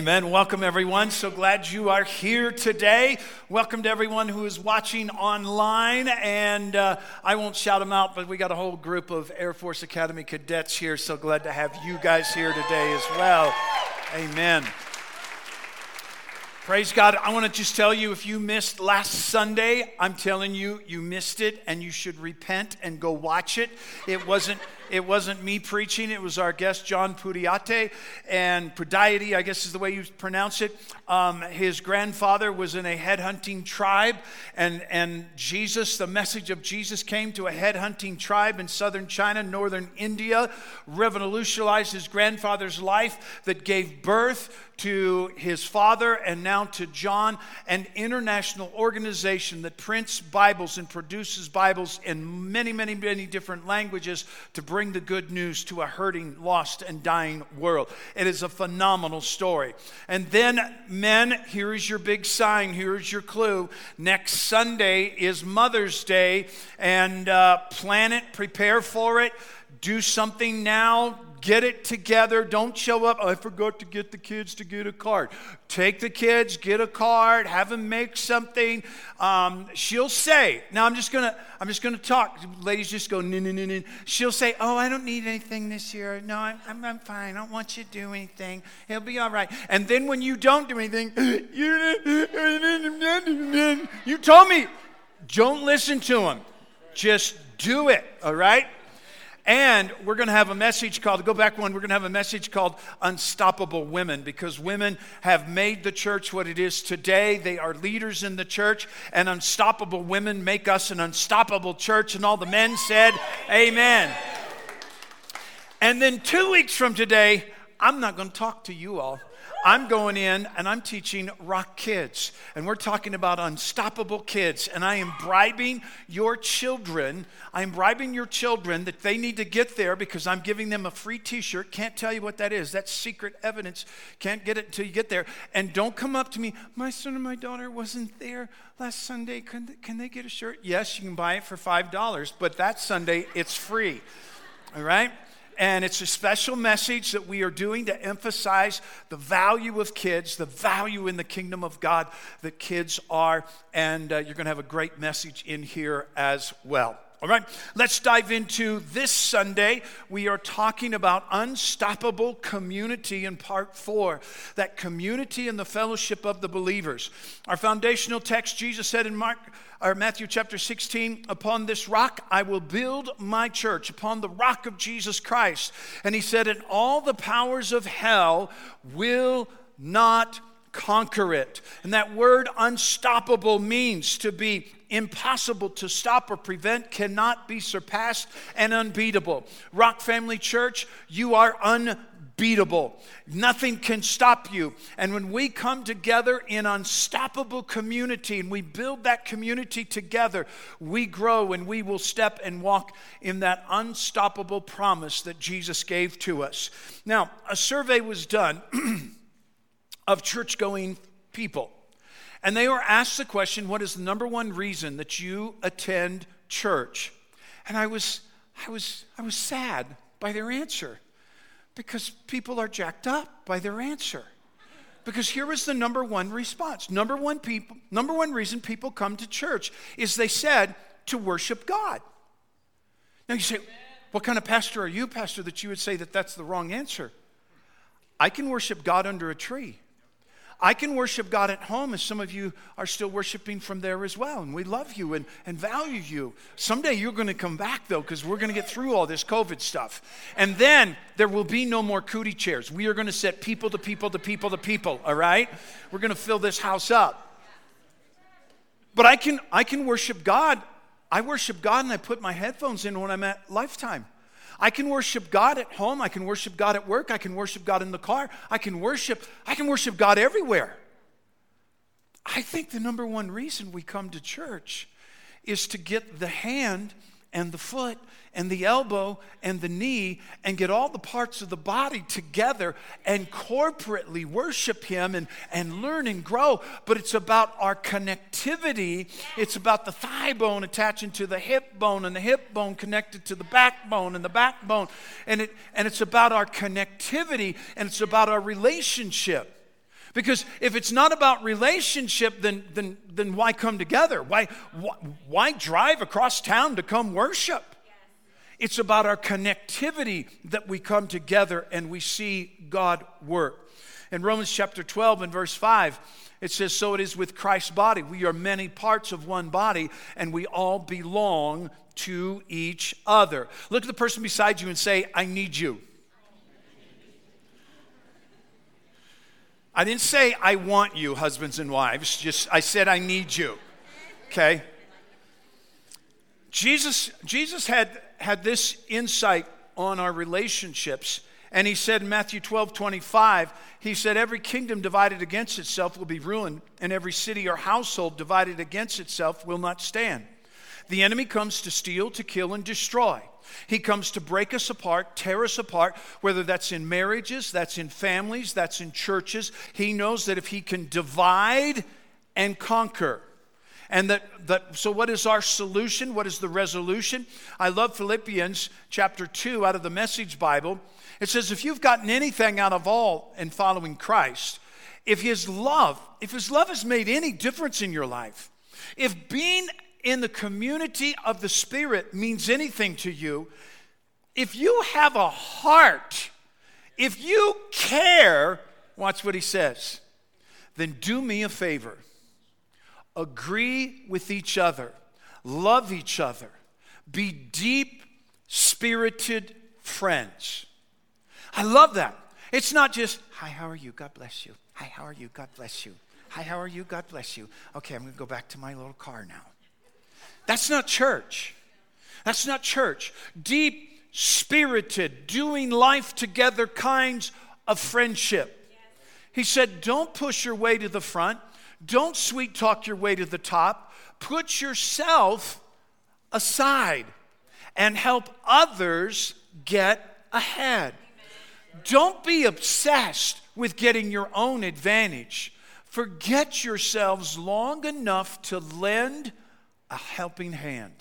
Amen. Welcome, everyone. So glad you are here today. Welcome to everyone who is watching online. And uh, I won't shout them out, but we got a whole group of Air Force Academy cadets here. So glad to have you guys here today as well. Amen. Praise God. I want to just tell you if you missed last Sunday, I'm telling you, you missed it and you should repent and go watch it. It wasn't. It wasn't me preaching, it was our guest, John Pudaite. And Pudaite, I guess is the way you pronounce it. Um, his grandfather was in a headhunting tribe, and, and Jesus, the message of Jesus came to a headhunting tribe in southern China, northern India, revolutionized his grandfather's life that gave birth to his father and now to John, an international organization that prints Bibles and produces Bibles in many, many, many different languages to bring bring the good news to a hurting, lost, and dying world. It is a phenomenal story. And then, men, here is your big sign, here is your clue. Next Sunday is Mother's Day, and uh, plan it, prepare for it, do something now get it together. Don't show up. I forgot to get the kids to get a card. Take the kids, get a card, have them make something. Um, she'll say, now I'm just gonna, I'm just gonna talk. Ladies just go, no, no, no, no. She'll say, oh, I don't need anything this year. No, I'm, I'm, I'm fine. I don't want you to do anything. It'll be all right. And then when you don't do anything, you, told me, don't listen to him. Just do it, all right? And we're going to have a message called, go back one, we're going to have a message called Unstoppable Women because women have made the church what it is today. They are leaders in the church, and unstoppable women make us an unstoppable church. And all the men said, Amen. And then two weeks from today, I'm not going to talk to you all. I'm going in and I'm teaching Rock Kids, and we're talking about unstoppable kids. And I am bribing your children. I'm bribing your children that they need to get there because I'm giving them a free t shirt. Can't tell you what that is. That's secret evidence. Can't get it until you get there. And don't come up to me, my son and my daughter wasn't there last Sunday. Can they, can they get a shirt? Yes, you can buy it for $5, but that Sunday it's free. All right? And it's a special message that we are doing to emphasize the value of kids, the value in the kingdom of God that kids are. And uh, you're going to have a great message in here as well. All right, let's dive into this Sunday. We are talking about unstoppable community in part four, that community and the fellowship of the believers. Our foundational text, Jesus said in Mark or Matthew chapter 16, upon this rock I will build my church, upon the rock of Jesus Christ. And he said, and all the powers of hell will not conquer it. And that word unstoppable means to be impossible to stop or prevent, cannot be surpassed, and unbeatable. Rock Family Church, you are unbeatable. Nothing can stop you. And when we come together in unstoppable community and we build that community together, we grow and we will step and walk in that unstoppable promise that Jesus gave to us. Now, a survey was done of church going people. And they were asked the question, What is the number one reason that you attend church? And I was, I was, I was sad by their answer because people are jacked up by their answer. Because here was the number one response. Number one people, number one reason people come to church is they said to worship God. Now you say, what kind of pastor are you, pastor, that you would say that that's the wrong answer? I can worship God under a tree. I can worship God at home, as some of you are still worshiping from there as well. And we love you and, and value you. Someday you're going to come back, though, because we're going to get through all this COVID stuff. And then there will be no more cootie chairs. We are going to set people to people to people to people, all right? We're going to fill this house up. But I can, I can worship God. I worship God and I put my headphones in when I'm at Lifetime. I can worship God at home. I can worship God at work. I can worship God in the car. I can worship, I can worship God everywhere. I think the number one reason we come to church is to get the hand and the foot and the elbow and the knee and get all the parts of the body together and corporately worship Him and, and learn and grow. But it's about our connectivity. It's about the thigh bone attaching to the hip bone and the hip bone connected to the backbone and the backbone. And, it, and it's about our connectivity and it's about our relationship. Because if it's not about relationship, then, then, then why come together? Why, why, why drive across town to come worship? It's about our connectivity that we come together and we see God work. In Romans chapter 12 and verse 5, it says, So it is with Christ's body. We are many parts of one body, and we all belong to each other. Look at the person beside you and say, I need you. I didn't say I want you, husbands and wives, just I said I need you. Okay? Jesus, Jesus had, had this insight on our relationships. And he said in Matthew 12, 25, he said, Every kingdom divided against itself will be ruined, and every city or household divided against itself will not stand. The enemy comes to steal, to kill, and destroy. He comes to break us apart, tear us apart, whether that's in marriages, that's in families, that's in churches. He knows that if he can divide and conquer, and that, that so what is our solution? What is the resolution? I love Philippians chapter 2 out of the message Bible. It says, if you've gotten anything out of all in following Christ, if his love, if his love has made any difference in your life, if being in the community of the Spirit means anything to you, if you have a heart, if you care, watch what he says, then do me a favor. Agree with each other, love each other, be deep spirited friends. I love that. It's not just, hi, how are you? God bless you. Hi, how are you? God bless you. Hi, how are you? God bless you. Okay, I'm going to go back to my little car now. That's not church. That's not church. Deep, spirited, doing life together kinds of friendship. He said, Don't push your way to the front. Don't sweet talk your way to the top. Put yourself aside and help others get ahead. Don't be obsessed with getting your own advantage. Forget yourselves long enough to lend a helping hand.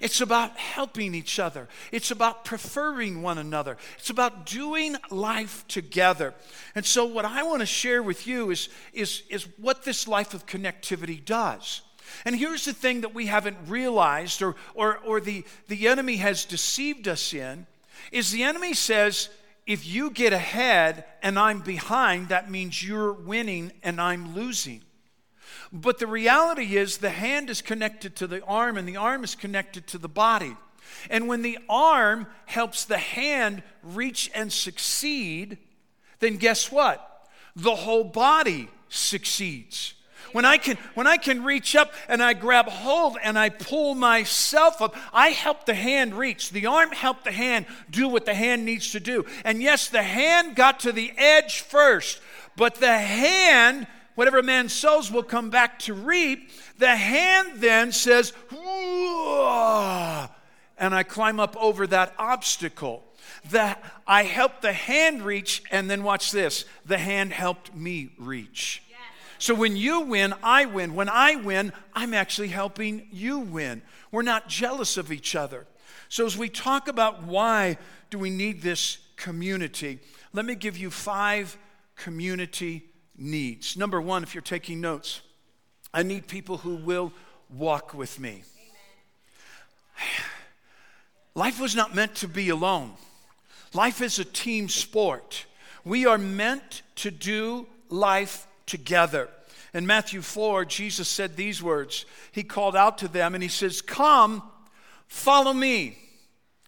It's about helping each other. It's about preferring one another. It's about doing life together. And so, what I want to share with you is, is, is what this life of connectivity does. And here's the thing that we haven't realized, or, or, or the, the enemy has deceived us in, is the enemy says, if you get ahead and I'm behind, that means you're winning and I'm losing. But the reality is, the hand is connected to the arm, and the arm is connected to the body. And when the arm helps the hand reach and succeed, then guess what? The whole body succeeds. When I can when I can reach up and I grab hold and I pull myself up, I help the hand reach. The arm helped the hand do what the hand needs to do. And yes, the hand got to the edge first, but the hand whatever a man sows will come back to reap. The hand then says, and I climb up over that obstacle. That I help the hand reach, and then watch this the hand helped me reach. So when you win, I win. When I win, I'm actually helping you win. We're not jealous of each other. So as we talk about why do we need this community, let me give you five community needs. Number one, if you're taking notes, I need people who will walk with me. Life was not meant to be alone. Life is a team sport. We are meant to do life together. In Matthew 4, Jesus said these words. He called out to them and he says, Come, follow me.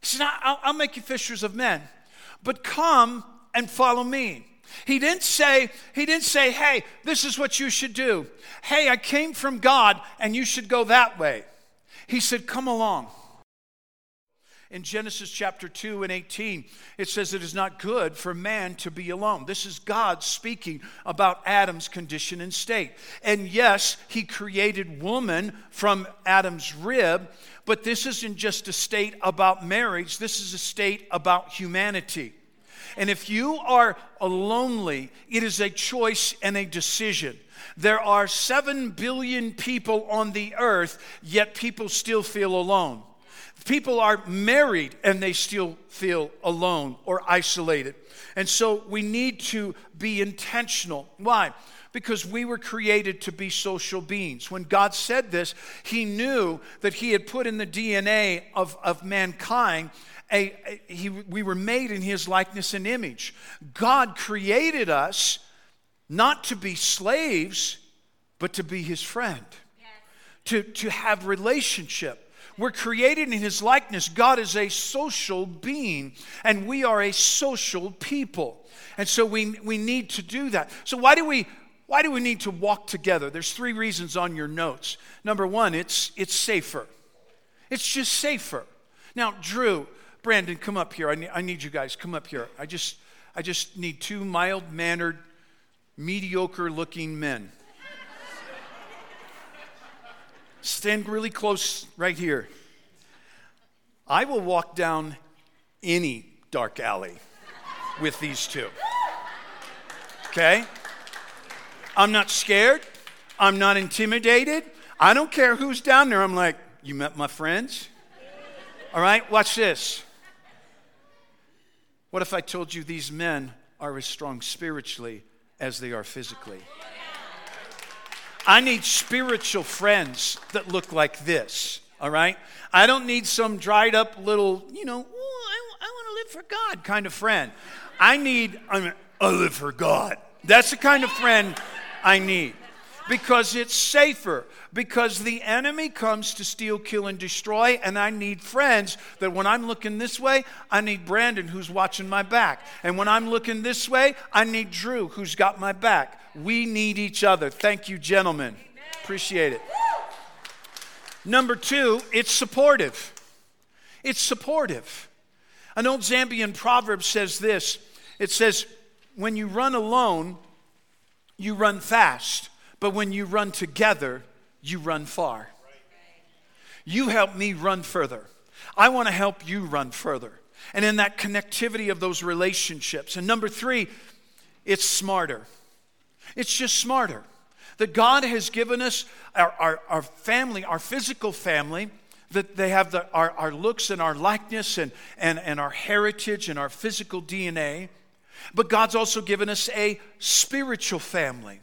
He said, I'll, I'll make you fishers of men, but come and follow me. He didn't say, he didn't say, hey, this is what you should do. Hey, I came from God and you should go that way. He said, come along. In Genesis chapter 2 and 18, it says it is not good for man to be alone. This is God speaking about Adam's condition and state. And yes, he created woman from Adam's rib, but this isn't just a state about marriage, this is a state about humanity. And if you are lonely, it is a choice and a decision. There are 7 billion people on the earth, yet people still feel alone. People are married and they still feel alone or isolated. And so we need to be intentional. Why? Because we were created to be social beings. When God said this, He knew that He had put in the DNA of, of mankind a, a, he, we were made in his likeness and image. God created us not to be slaves, but to be his friend, yes. to, to have relationship. We're created in his likeness. God is a social being, and we are a social people. And so we, we need to do that. So, why do we why do we need to walk together? There's three reasons on your notes. Number one, it's it's safer. It's just safer. Now, Drew, Brandon, come up here. I need, I need you guys. Come up here. I just I just need two mild mannered, mediocre looking men. Stand really close right here. I will walk down any dark alley with these two. Okay? I'm not scared. I'm not intimidated. I don't care who's down there. I'm like, you met my friends? All right, watch this. What if I told you these men are as strong spiritually as they are physically? I need spiritual friends that look like this, all right? I don't need some dried up little, you know, I, I want to live for God kind of friend. I need, I, mean, I live for God. That's the kind of friend I need because it's safer. Because the enemy comes to steal, kill, and destroy, and I need friends that when I'm looking this way, I need Brandon who's watching my back. And when I'm looking this way, I need Drew who's got my back. We need each other. Thank you, gentlemen. Appreciate it. Number two, it's supportive. It's supportive. An old Zambian proverb says this it says, When you run alone, you run fast. But when you run together, you run far. You help me run further. I want to help you run further. And in that connectivity of those relationships. And number three, it's smarter. It's just smarter. That God has given us our, our, our family, our physical family, that they have the, our, our looks and our likeness and, and, and our heritage and our physical DNA. But God's also given us a spiritual family.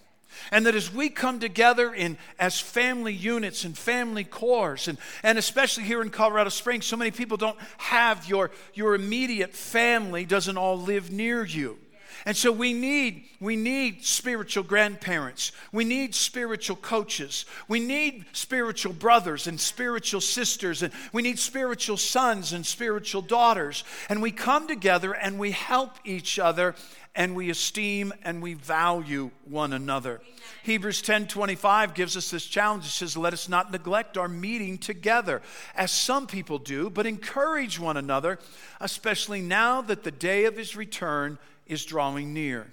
And that as we come together in as family units and family cores, and, and especially here in Colorado Springs, so many people don't have your, your immediate family doesn't all live near you. And so we need, we need spiritual grandparents. We need spiritual coaches. We need spiritual brothers and spiritual sisters. And we need spiritual sons and spiritual daughters. And we come together and we help each other and we esteem and we value one another. Amen. Hebrews 10:25 gives us this challenge. It says, "Let us not neglect our meeting together, as some people do, but encourage one another, especially now that the day of his return is drawing near."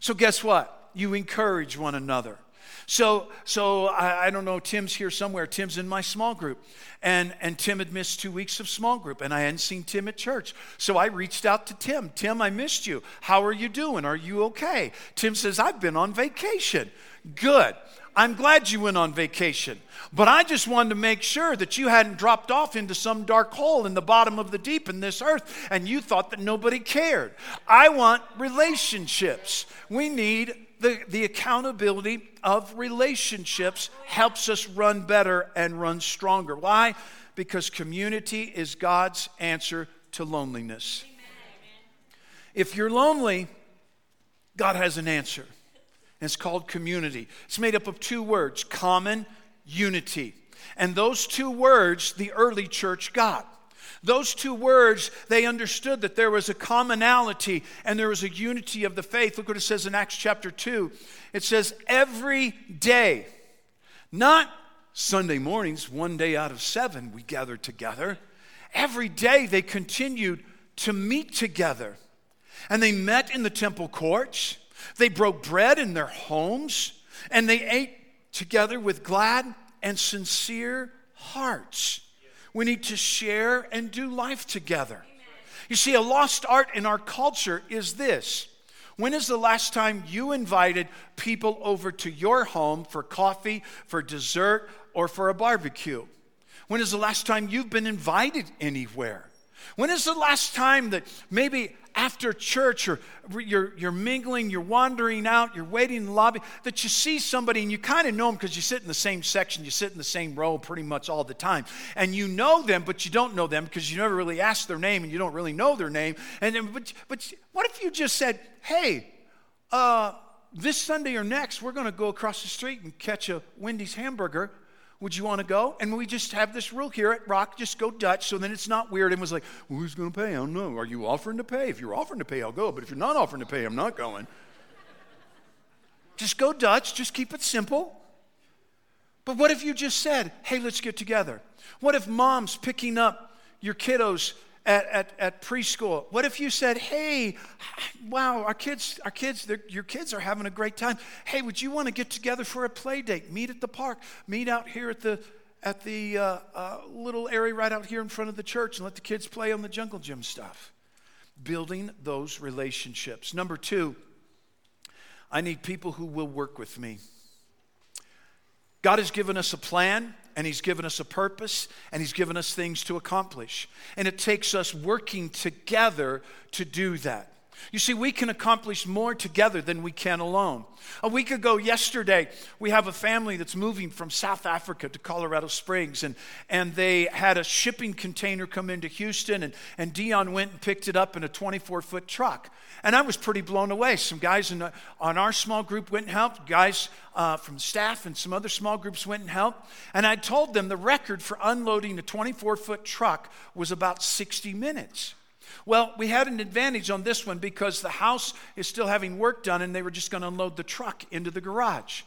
So guess what? You encourage one another. So, so I, I, don't know, Tim's here somewhere. Tim's in my small group. And, and Tim had missed two weeks of small group, and I hadn't seen Tim at church. So I reached out to Tim. Tim, I missed you. How are you doing? Are you okay? Tim says, I've been on vacation. Good. I'm glad you went on vacation. But I just wanted to make sure that you hadn't dropped off into some dark hole in the bottom of the deep in this earth and you thought that nobody cared. I want relationships. We need the, the accountability of relationships helps us run better and run stronger. Why? Because community is God's answer to loneliness. Amen. If you're lonely, God has an answer. It's called community. It's made up of two words common, unity. And those two words the early church got. Those two words, they understood that there was a commonality and there was a unity of the faith. Look what it says in Acts chapter 2. It says, every day, not Sunday mornings, one day out of seven, we gathered together. Every day they continued to meet together. And they met in the temple courts, they broke bread in their homes, and they ate together with glad and sincere hearts. We need to share and do life together. You see, a lost art in our culture is this. When is the last time you invited people over to your home for coffee, for dessert, or for a barbecue? When is the last time you've been invited anywhere? When is the last time that maybe after church or you're, you're mingling, you're wandering out, you're waiting in the lobby, that you see somebody and you kind of know them because you sit in the same section, you sit in the same row pretty much all the time. And you know them, but you don't know them because you never really asked their name and you don't really know their name. And then, but, but what if you just said, hey, uh, this Sunday or next, we're going to go across the street and catch a Wendy's hamburger would you want to go? And we just have this rule here at Rock, just go Dutch, so then it's not weird. And was like, well, who's going to pay? I don't know. Are you offering to pay? If you're offering to pay, I'll go. But if you're not offering to pay, I'm not going. just go Dutch, just keep it simple. But what if you just said, hey, let's get together? What if mom's picking up your kiddos at, at, at preschool? What if you said, hey, wow, our kids, our kids, your kids are having a great time. Hey, would you want to get together for a play date? Meet at the park, meet out here at the, at the uh, uh, little area right out here in front of the church and let the kids play on the jungle gym stuff. Building those relationships. Number two, I need people who will work with me. God has given us a plan and He's given us a purpose and He's given us things to accomplish. And it takes us working together to do that. You see, we can accomplish more together than we can alone. A week ago, yesterday, we have a family that's moving from South Africa to Colorado Springs, and, and they had a shipping container come into Houston, and, and Dion went and picked it up in a 24 foot truck. And I was pretty blown away. Some guys in the, on our small group went and helped, guys uh, from staff and some other small groups went and helped. And I told them the record for unloading a 24 foot truck was about 60 minutes. Well, we had an advantage on this one because the house is still having work done and they were just going to unload the truck into the garage.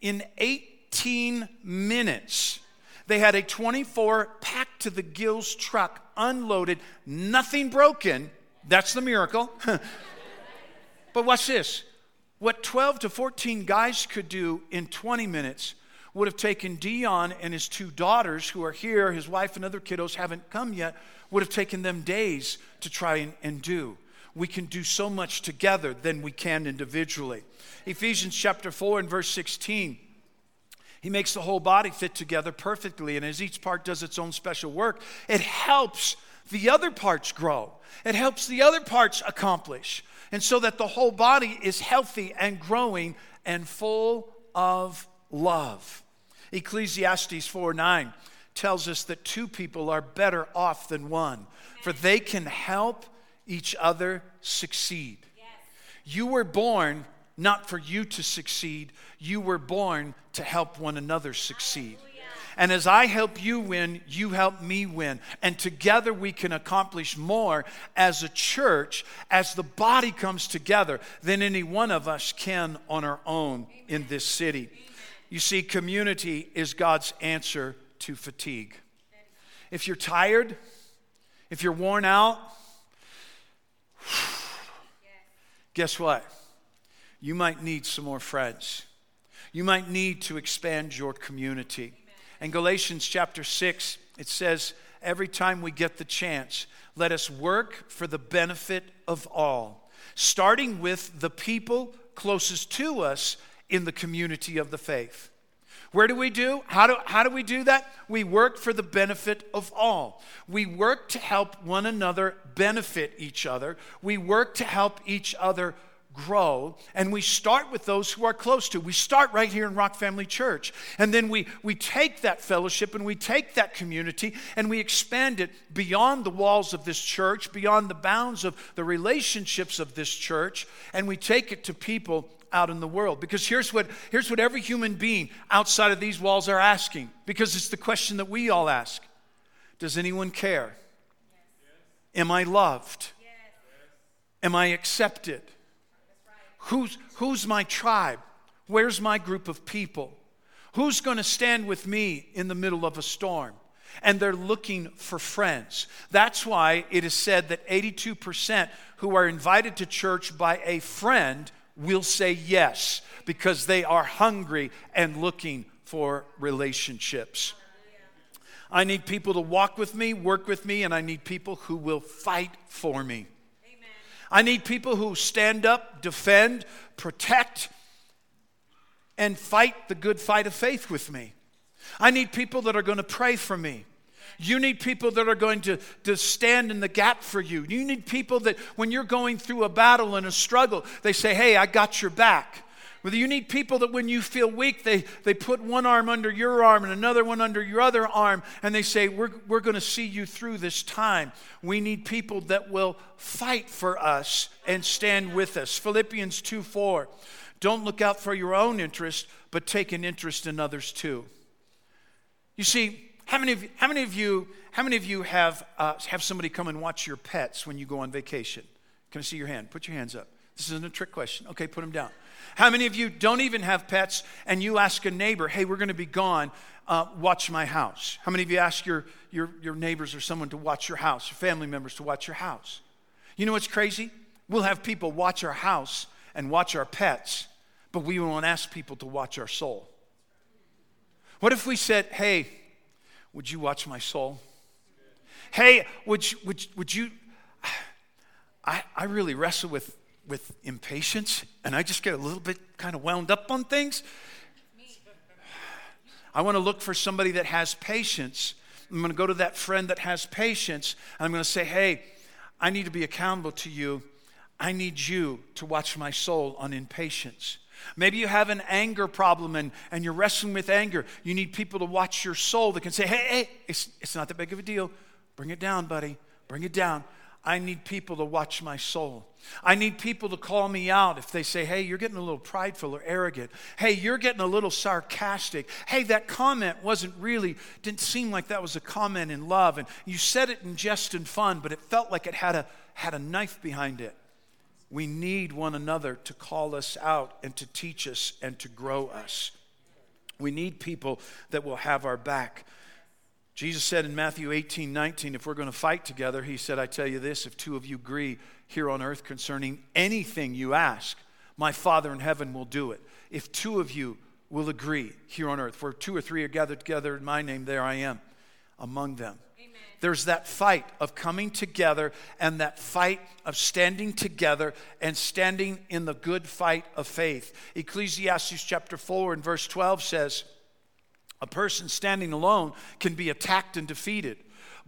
In 18 minutes, they had a 24 packed to the gills truck unloaded, nothing broken. That's the miracle. but watch this. What 12 to 14 guys could do in 20 minutes would have taken Dion and his two daughters, who are here, his wife and other kiddos haven't come yet, would have taken them days to try and, and do. We can do so much together than we can individually. Ephesians chapter 4 and verse 16. He makes the whole body fit together perfectly, and as each part does its own special work, it helps the other parts grow. It helps the other parts accomplish. And so that the whole body is healthy and growing and full of love. Ecclesiastes 4 9 tells us that two people are better off than one, for they can help each other succeed. You were born not for you to succeed, you were born to help one another succeed. And as I help you win, you help me win. And together we can accomplish more as a church, as the body comes together, than any one of us can on our own in this city. You see, community is God's answer to fatigue. If you're tired, if you're worn out, guess what? You might need some more friends. You might need to expand your community. In Galatians chapter 6, it says, Every time we get the chance, let us work for the benefit of all, starting with the people closest to us in the community of the faith. Where do we do? How do, how do we do that? We work for the benefit of all. We work to help one another benefit each other. We work to help each other grow and we start with those who are close to we start right here in rock family church and then we we take that fellowship and we take that community and we expand it beyond the walls of this church beyond the bounds of the relationships of this church and we take it to people out in the world. Because here's what, here's what every human being outside of these walls are asking, because it's the question that we all ask Does anyone care? Am I loved? Am I accepted? Who's, who's my tribe? Where's my group of people? Who's going to stand with me in the middle of a storm? And they're looking for friends. That's why it is said that 82% who are invited to church by a friend will say yes because they are hungry and looking for relationships. I need people to walk with me, work with me, and I need people who will fight for me. Amen. I need people who stand up, defend, protect, and fight the good fight of faith with me. I need people that are going to pray for me. You need people that are going to, to stand in the gap for you. You need people that when you're going through a battle and a struggle, they say, Hey, I got your back. Whether you need people that when you feel weak, they, they put one arm under your arm and another one under your other arm, and they say, We're, we're going to see you through this time. We need people that will fight for us and stand with us. Philippians 2 4. Don't look out for your own interest, but take an interest in others too. You see, how many of, how many of you, how many of you have, uh, have somebody come and watch your pets when you go on vacation? Can I see your hand? Put your hands up. This isn't a trick question. Okay, put them down. How many of you don't even have pets and you ask a neighbor, hey, we're going to be gone, uh, watch my house? How many of you ask your, your, your neighbors or someone to watch your house, your family members to watch your house? You know what's crazy? We'll have people watch our house and watch our pets, but we won't ask people to watch our soul. What if we said, hey, would you watch my soul? Hey, would you, would, would you I, I really wrestle with, with impatience and I just get a little bit kind of wound up on things. I want to look for somebody that has patience. I'm going to go to that friend that has patience and I'm going to say, hey, I need to be accountable to you. I need you to watch my soul on impatience. Maybe you have an anger problem and, and you're wrestling with anger. You need people to watch your soul that can say, hey, hey, it's, it's not that big of a deal. Bring it down, buddy. Bring it down. I need people to watch my soul. I need people to call me out if they say, hey, you're getting a little prideful or arrogant. Hey, you're getting a little sarcastic. Hey, that comment wasn't really, didn't seem like that was a comment in love. And you said it in jest and fun, but it felt like it had a, had a knife behind it. We need one another to call us out and to teach us and to grow us. We need people that will have our back. Jesus said in Matthew 18, 19, if we're going to fight together, he said, I tell you this, if two of you agree here on earth concerning anything you ask, my Father in heaven will do it. If two of you will agree here on earth, for two or three are gathered together in my name, there I am among them. There's that fight of coming together and that fight of standing together and standing in the good fight of faith. Ecclesiastes chapter 4 and verse 12 says, A person standing alone can be attacked and defeated,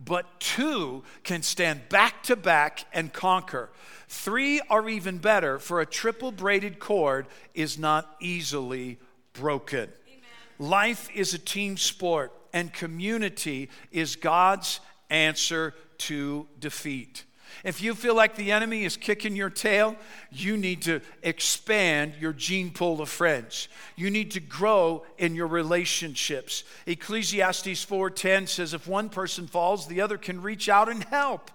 but two can stand back to back and conquer. Three are even better, for a triple braided cord is not easily broken. Amen. Life is a team sport, and community is God's answer to defeat. If you feel like the enemy is kicking your tail, you need to expand your gene pool of friends. You need to grow in your relationships. Ecclesiastes 4:10 says if one person falls, the other can reach out and help.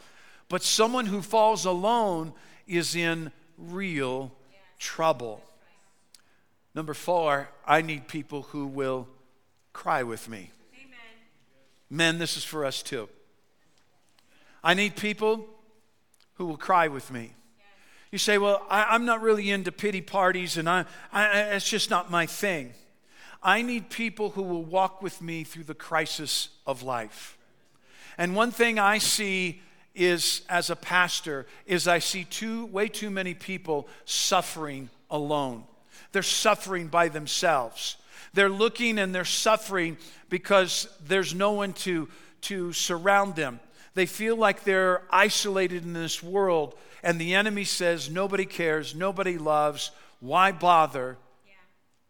But someone who falls alone is in real trouble. Number 4, I need people who will cry with me. Men, this is for us too. I need people who will cry with me. You say, Well, I, am not really into pity parties, and I, I, it's just not my thing. I need people who will walk with me through the crisis of life. And one thing I see is, as a pastor, is I see too, way too many people suffering alone. They're suffering by themselves. They're looking and they're suffering because there's no one to, to surround them. They feel like they're isolated in this world, and the enemy says, Nobody cares, nobody loves, why bother? Yeah.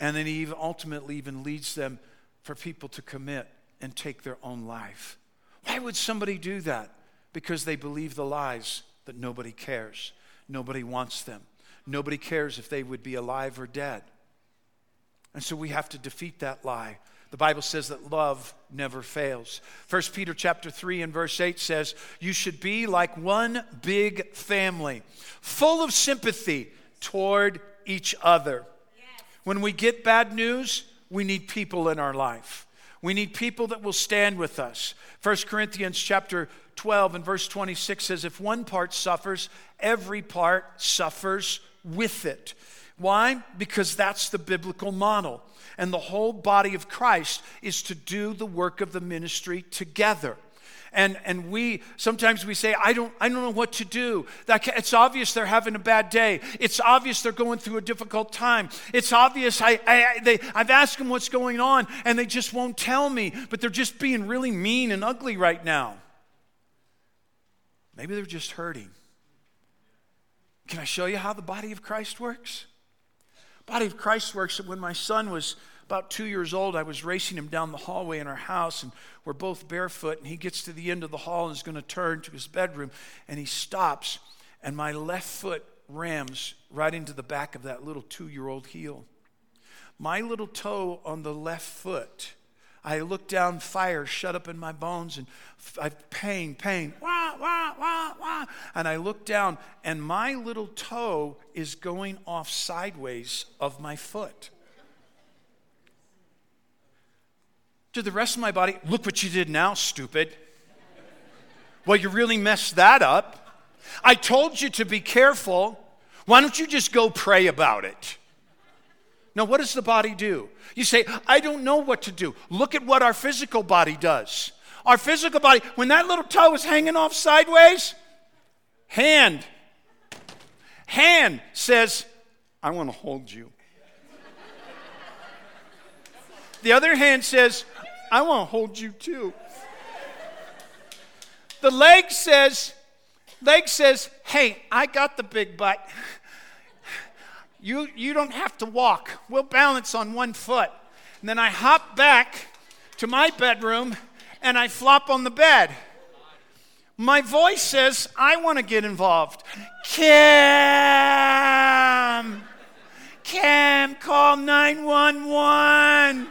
And then he even ultimately even leads them for people to commit and take their own life. Why would somebody do that? Because they believe the lies that nobody cares, nobody wants them, nobody cares if they would be alive or dead. And so we have to defeat that lie. The Bible says that love never fails. 1 Peter chapter 3 and verse 8 says, "You should be like one big family, full of sympathy toward each other." When we get bad news, we need people in our life. We need people that will stand with us. 1 Corinthians chapter 12 and verse 26 says, If one part suffers, every part suffers with it. Why? Because that's the biblical model and the whole body of Christ is to do the work of the ministry together. And, and we sometimes we say, I don't, I don't know what to do. That, it's obvious they're having a bad day. It's obvious they're going through a difficult time. It's obvious I, I, they, I've asked them what's going on and they just won't tell me, but they're just being really mean and ugly right now. Maybe they're just hurting. Can I show you how the body of Christ works? Body of Christ works that when my son was about two years old, I was racing him down the hallway in our house, and we're both barefoot, and he gets to the end of the hall and is going to turn to his bedroom, and he stops, and my left foot rams right into the back of that little two year old heel. My little toe on the left foot I look down, fire shut up in my bones, and I pain, pain, wah, wah, wah, wah. And I look down, and my little toe is going off sideways of my foot. To the rest of my body, look what you did now, stupid. Well, you really messed that up. I told you to be careful. Why don't you just go pray about it? Now, what does the body do? You say, I don't know what to do. Look at what our physical body does. Our physical body, when that little toe is hanging off sideways, hand, hand says, I want to hold you. The other hand says, I want to hold you too. The leg says, leg says, hey, I got the big butt. You, you don't have to walk. We'll balance on one foot. And then I hop back to my bedroom and I flop on the bed. My voice says, I want to get involved. Cam! Cam, call 911.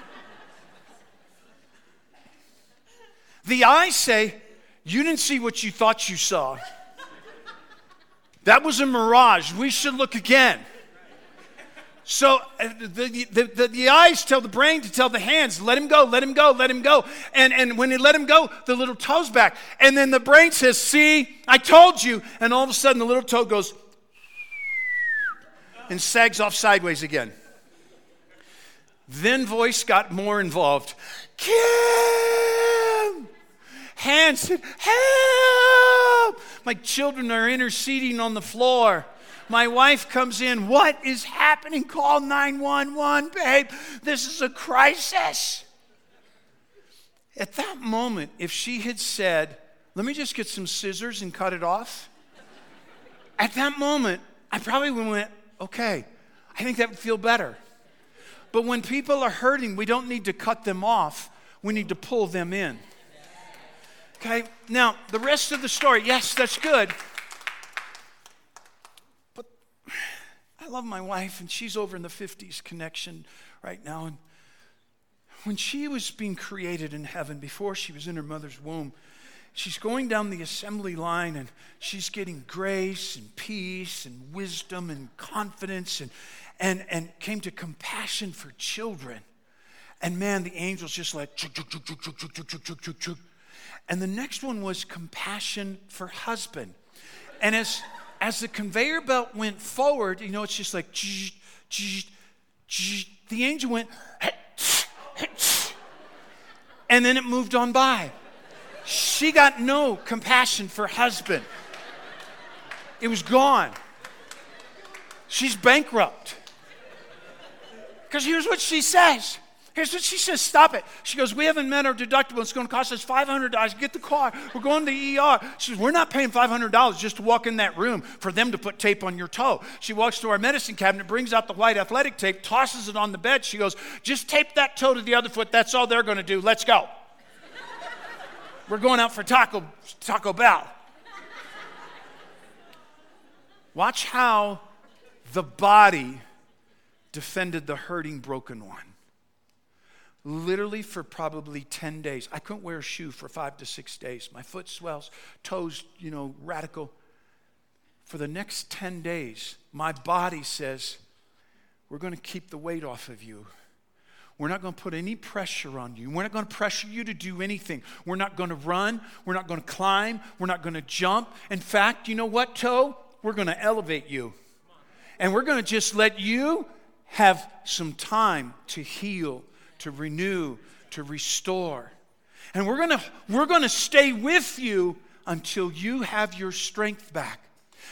The eyes say, You didn't see what you thought you saw. That was a mirage. We should look again. So uh, the, the, the, the, eyes tell the brain to tell the hands, let him go, let him go, let him go. And, and when they let him go, the little toe's back. And then the brain says, see, I told you. And all of a sudden, the little toe goes and sags off sideways again. Then voice got more involved. Kim! Hands said, help! My children are interceding on the floor. My wife comes in. What is happening? Call 911, babe. This is a crisis. At that moment, if she had said, Let me just get some scissors and cut it off, at that moment, I probably would have went, Okay, I think that would feel better. But when people are hurting, we don't need to cut them off, we need to pull them in. Okay, now the rest of the story, yes, that's good. I love my wife, and she's over in the 50s connection right now. And when she was being created in heaven, before she was in her mother's womb, she's going down the assembly line and she's getting grace and peace and wisdom and confidence and, and, and came to compassion for children. And man, the angels just like, chuk, chuk, chuk, chuk, chuk, chuk, chuk, chuk, chuk, and the next one was compassion for husband. And as as the conveyor belt went forward, you know, it's just like, the angel went, and then it moved on by. She got no compassion for husband. It was gone. She's bankrupt. Because here's what she says Here's what she says stop it. She goes, We haven't met our deductible. It's going to cost us $500. Get the car. We're going to the ER. She says, We're not paying $500 just to walk in that room for them to put tape on your toe. She walks to our medicine cabinet, brings out the white athletic tape, tosses it on the bed. She goes, Just tape that toe to the other foot. That's all they're going to do. Let's go. We're going out for Taco, Taco Bell. Watch how the body defended the hurting, broken one literally for probably 10 days. I couldn't wear a shoe for five to six days. My foot swells, toes, you know, radical. For the next 10 days, my body says, We're going to keep the weight off of you. We're not going to put any pressure on you. We're not going to pressure you to do anything. We're not going to run. We're not going to climb. We're not going to jump. In fact, you know what, toe? We're going to elevate you. And we're going to just let you have some time to heal to renew, to restore. And we're going we're going to stay with you until you have your strength back.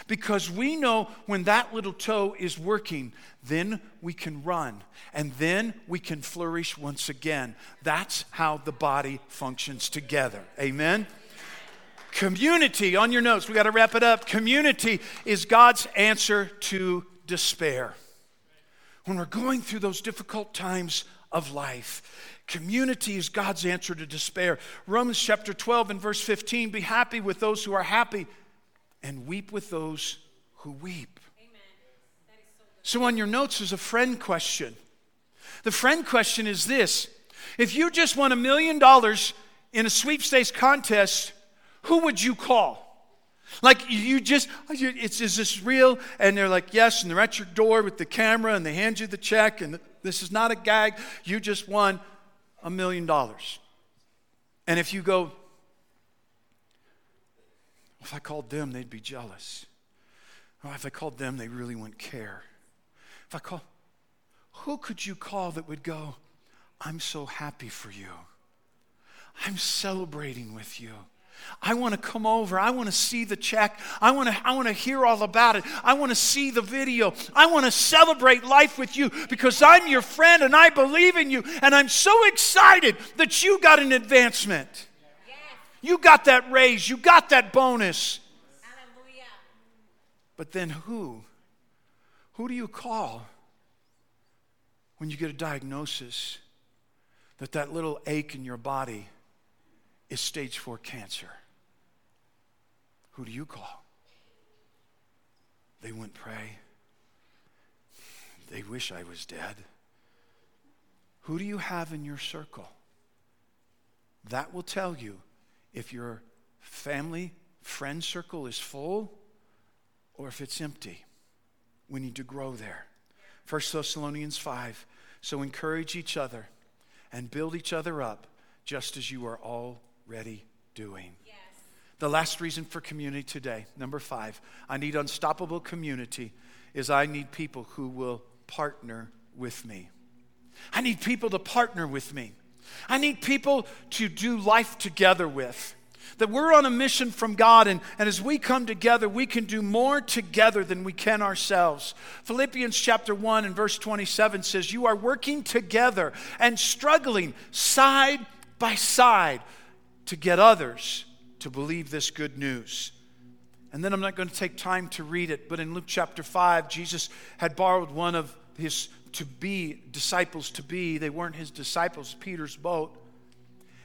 Because we know when that little toe is working, then we can run and then we can flourish once again. That's how the body functions together. Amen. Community, on your notes, we got to wrap it up. Community is God's answer to despair. When we're going through those difficult times of life, Community is God's answer to despair. Romans chapter 12 and verse 15 be happy with those who are happy and weep with those who weep. So, so on your notes is a friend question. The friend question is this If you just won a million dollars in a sweepstakes contest, who would you call? Like you just, it's is this real? And they're like, yes, and they're at your door with the camera and they hand you the check and this is not a gag. You just won a million dollars. And if you go, if I called them, they'd be jealous. If I called them, they really wouldn't care. If I call, who could you call that would go, I'm so happy for you? I'm celebrating with you. I want to come over. I want to see the check. I want to, I want to hear all about it. I want to see the video. I want to celebrate life with you because I'm your friend and I believe in you. And I'm so excited that you got an advancement. Yes. You got that raise. You got that bonus. Hallelujah. But then who? Who do you call when you get a diagnosis that that little ache in your body is stage four cancer. Who do you call? They wouldn't pray. They wish I was dead. Who do you have in your circle? That will tell you if your family, friend circle is full or if it's empty. We need to grow there. 1 Thessalonians 5. So encourage each other and build each other up just as you are all already doing. Yes. The last reason for community today, number five, I need unstoppable community, is I need people who will partner with me. I need people to partner with me. I need people to do life together with. That we're on a mission from God, and, and as we come together, we can do more together than we can ourselves. Philippians chapter 1 and verse 27 says, You are working together and struggling side by side to get others to believe this good news. And then I'm not going to take time to read it, but in Luke chapter 5, Jesus had borrowed one of his to be disciples to be. They weren't his disciples, Peter's boat.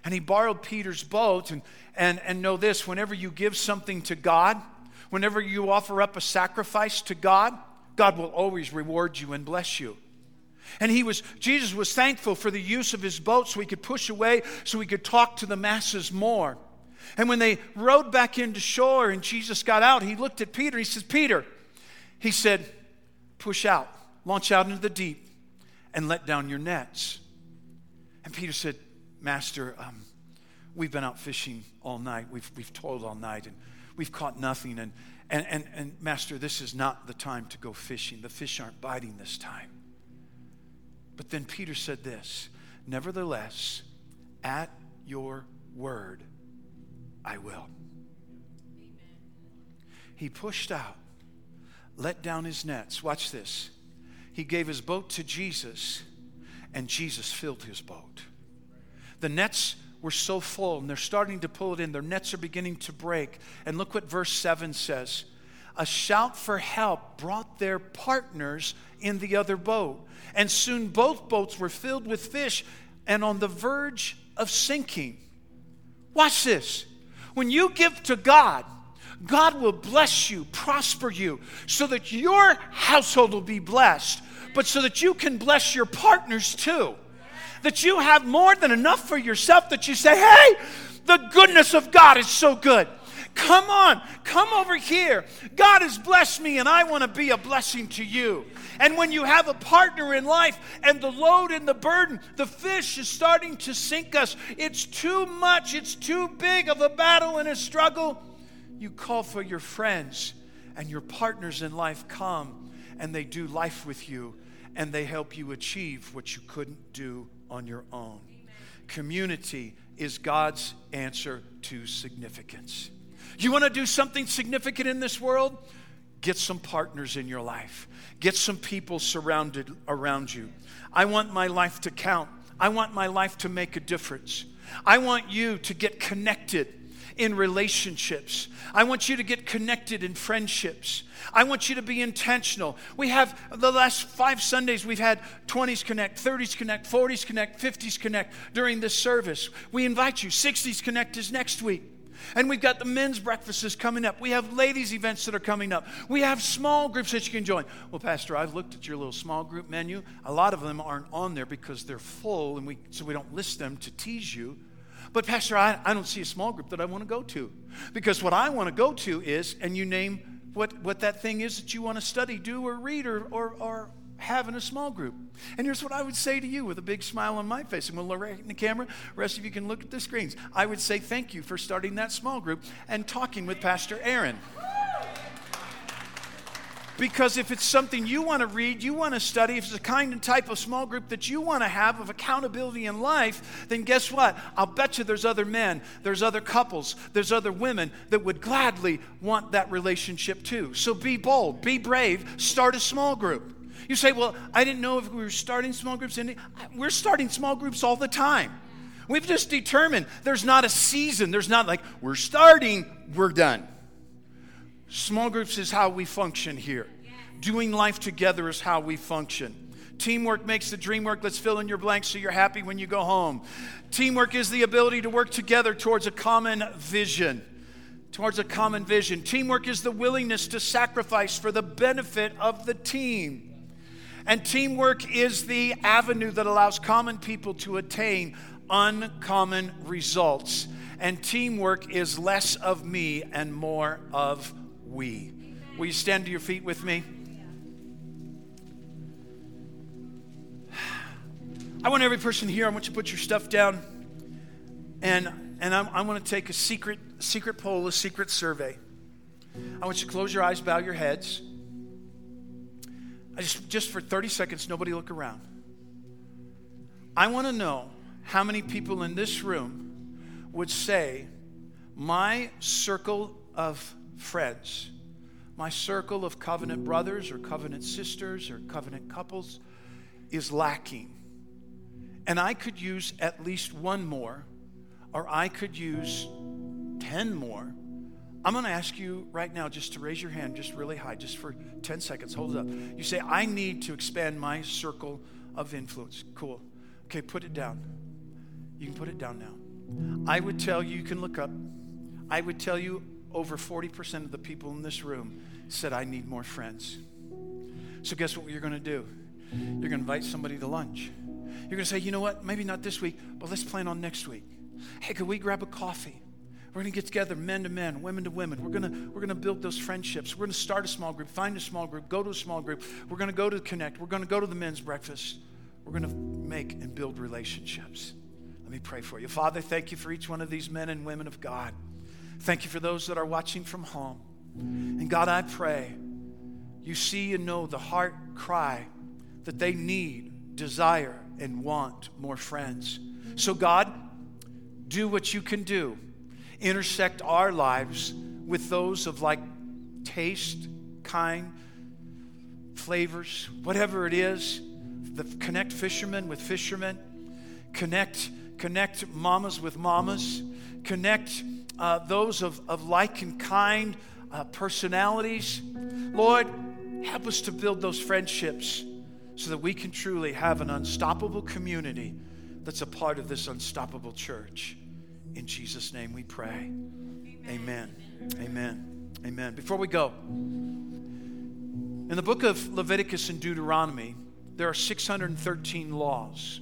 And he borrowed Peter's boat. And, and, and know this whenever you give something to God, whenever you offer up a sacrifice to God, God will always reward you and bless you. And he was, Jesus was thankful for the use of his boat so he could push away, so he could talk to the masses more. And when they rowed back into shore and Jesus got out, he looked at Peter. He says, Peter, he said, push out, launch out into the deep, and let down your nets. And Peter said, Master, um, we've been out fishing all night. We've, we've toiled all night and we've caught nothing. And, and, and, and, Master, this is not the time to go fishing. The fish aren't biting this time. But then Peter said this Nevertheless, at your word, I will. Amen. He pushed out, let down his nets. Watch this. He gave his boat to Jesus, and Jesus filled his boat. The nets were so full, and they're starting to pull it in. Their nets are beginning to break. And look what verse 7 says a shout for help brought their partners in the other boat. And soon both boats were filled with fish and on the verge of sinking. Watch this. When you give to God, God will bless you, prosper you, so that your household will be blessed, but so that you can bless your partners too. That you have more than enough for yourself, that you say, hey, the goodness of God is so good. Come on, come over here. God has blessed me, and I want to be a blessing to you. And when you have a partner in life and the load and the burden, the fish is starting to sink us, it's too much, it's too big of a battle and a struggle. You call for your friends, and your partners in life come and they do life with you and they help you achieve what you couldn't do on your own. Community is God's answer to significance. You want to do something significant in this world? Get some partners in your life. Get some people surrounded around you. I want my life to count. I want my life to make a difference. I want you to get connected in relationships. I want you to get connected in friendships. I want you to be intentional. We have the last five Sundays, we've had 20s Connect, 30s Connect, 40s Connect, 50s Connect during this service. We invite you. 60s Connect is next week. And we've got the men's breakfasts coming up. We have ladies' events that are coming up. We have small groups that you can join. Well, Pastor, I've looked at your little small group menu. A lot of them aren't on there because they're full, and we so we don't list them to tease you. But, Pastor, I, I don't see a small group that I want to go to. Because what I want to go to is, and you name what, what that thing is that you want to study, do, or read, or, or, or have in a small group. And here's what I would say to you with a big smile on my face. And we'll right in the camera. Rest of you can look at the screens. I would say thank you for starting that small group and talking with Pastor Aaron. Because if it's something you want to read, you want to study, if it's a kind and type of small group that you want to have of accountability in life, then guess what? I'll bet you there's other men, there's other couples, there's other women that would gladly want that relationship too. So be bold, be brave, start a small group. You say, Well, I didn't know if we were starting small groups. We're starting small groups all the time. We've just determined there's not a season, there's not like, we're starting, we're done. Small groups is how we function here. Doing life together is how we function. Teamwork makes the dream work. Let's fill in your blanks so you're happy when you go home. Teamwork is the ability to work together towards a common vision. Towards a common vision. Teamwork is the willingness to sacrifice for the benefit of the team. And teamwork is the avenue that allows common people to attain uncommon results. And teamwork is less of me and more of we. Will you stand to your feet with me? I want every person here, I want you to put your stuff down. And, and I'm, I want to take a secret, secret poll, a secret survey. I want you to close your eyes, bow your heads. Just, just for 30 seconds, nobody look around. I want to know how many people in this room would say, My circle of friends, my circle of covenant brothers or covenant sisters or covenant couples is lacking. And I could use at least one more, or I could use 10 more. I'm going to ask you right now just to raise your hand just really high, just for 10 seconds. Hold it up. You say, I need to expand my circle of influence. Cool. Okay, put it down. You can put it down now. I would tell you, you can look up. I would tell you over 40% of the people in this room said, I need more friends. So, guess what you're going to do? You're going to invite somebody to lunch. You're going to say, you know what? Maybe not this week, but let's plan on next week. Hey, could we grab a coffee? We're going to get together, men to men, women to women. We're going to, we're going to build those friendships. We're going to start a small group, find a small group, go to a small group. We're going to go to Connect. We're going to go to the men's breakfast. We're going to make and build relationships. Let me pray for you. Father, thank you for each one of these men and women of God. Thank you for those that are watching from home. And God, I pray you see and know the heart cry that they need, desire, and want more friends. So, God, do what you can do. Intersect our lives with those of like taste, kind, flavors, whatever it is. The, connect fishermen with fishermen. Connect, connect mamas with mamas. Connect uh, those of, of like and kind uh, personalities. Lord, help us to build those friendships so that we can truly have an unstoppable community that's a part of this unstoppable church. In Jesus' name we pray. Amen. Amen. Amen. Before we go, in the book of Leviticus and Deuteronomy, there are 613 laws.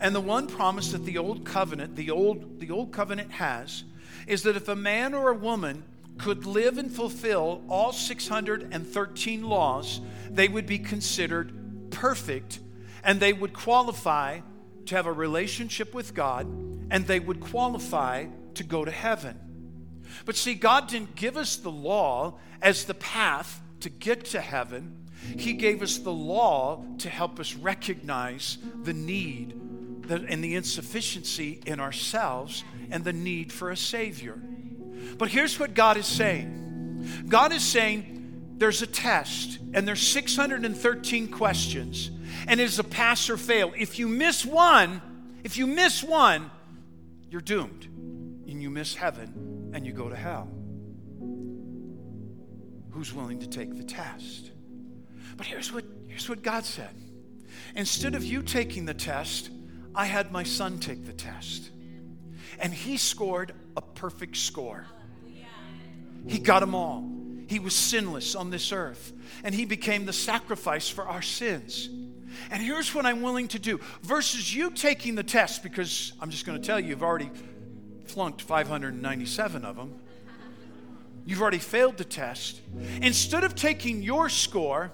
And the one promise that the old covenant, the old, the old covenant has, is that if a man or a woman could live and fulfill all 613 laws, they would be considered perfect and they would qualify to have a relationship with God and they would qualify to go to heaven. But see, God didn't give us the law as the path to get to heaven. He gave us the law to help us recognize the need and the insufficiency in ourselves and the need for a Savior. But here's what God is saying God is saying there's a test, and there's 613 questions, and it is a pass or fail. If you miss one, if you miss one, you're doomed, and you miss heaven, and you go to hell. Who's willing to take the test? But here's what, here's what God said. Instead of you taking the test, I had my son take the test. And he scored a perfect score. He got them all. He was sinless on this earth. And he became the sacrifice for our sins. And here's what I'm willing to do versus you taking the test, because I'm just going to tell you, you've already flunked 597 of them. You've already failed the test. Instead of taking your score,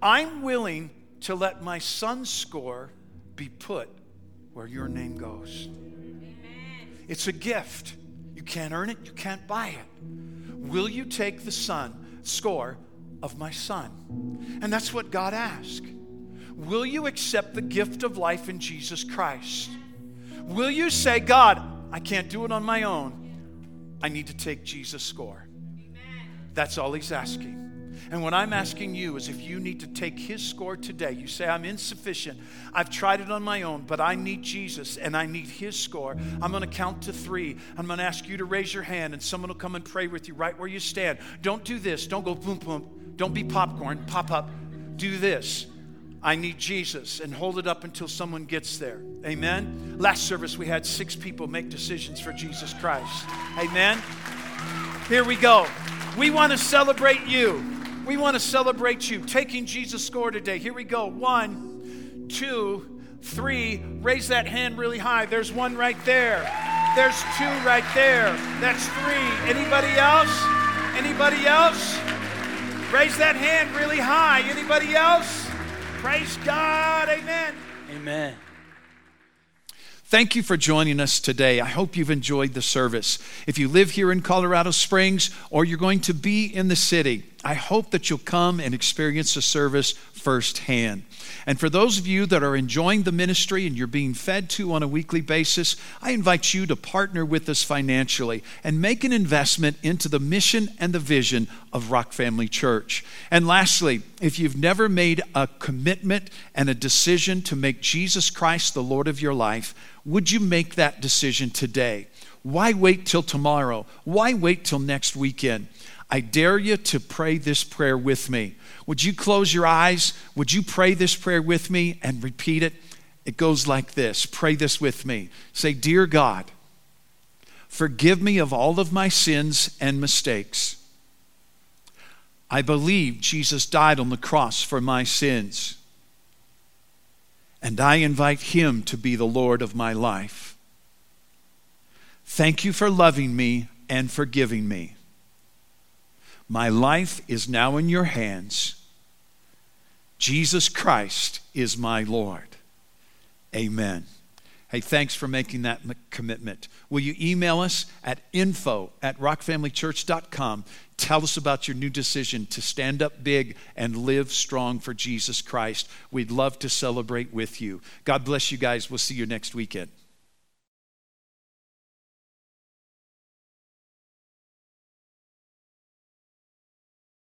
I'm willing to let my son's score be put where your name goes. It's a gift. You can't earn it, you can't buy it. Will you take the son score of my son? And that's what God asked. Will you accept the gift of life in Jesus Christ? Will you say, God, I can't do it on my own. I need to take Jesus' score. That's all he's asking. And what I'm asking you is if you need to take his score today, you say, I'm insufficient. I've tried it on my own, but I need Jesus and I need his score. I'm going to count to three. I'm going to ask you to raise your hand and someone will come and pray with you right where you stand. Don't do this. Don't go boom, boom. Don't be popcorn. Pop up. Do this. I need Jesus and hold it up until someone gets there. Amen. Last service, we had six people make decisions for Jesus Christ. Amen. Here we go. We want to celebrate you. We want to celebrate you taking Jesus' score today. Here we go. One, two, three. Raise that hand really high. There's one right there. There's two right there. That's three. Anybody else? Anybody else? Raise that hand really high. Anybody else? Praise God. Amen. Amen. Thank you for joining us today. I hope you've enjoyed the service. If you live here in Colorado Springs or you're going to be in the city, I hope that you'll come and experience the service firsthand. And for those of you that are enjoying the ministry and you're being fed to on a weekly basis, I invite you to partner with us financially and make an investment into the mission and the vision of Rock Family Church. And lastly, if you've never made a commitment and a decision to make Jesus Christ the Lord of your life, would you make that decision today? Why wait till tomorrow? Why wait till next weekend? I dare you to pray this prayer with me. Would you close your eyes? Would you pray this prayer with me and repeat it? It goes like this Pray this with me. Say, Dear God, forgive me of all of my sins and mistakes. I believe Jesus died on the cross for my sins. And I invite him to be the Lord of my life. Thank you for loving me and forgiving me. My life is now in your hands. Jesus Christ is my Lord. Amen. Hey, thanks for making that commitment. Will you email us at info at rockfamilychurch.com? Tell us about your new decision to stand up big and live strong for Jesus Christ. We'd love to celebrate with you. God bless you guys. We'll see you next weekend.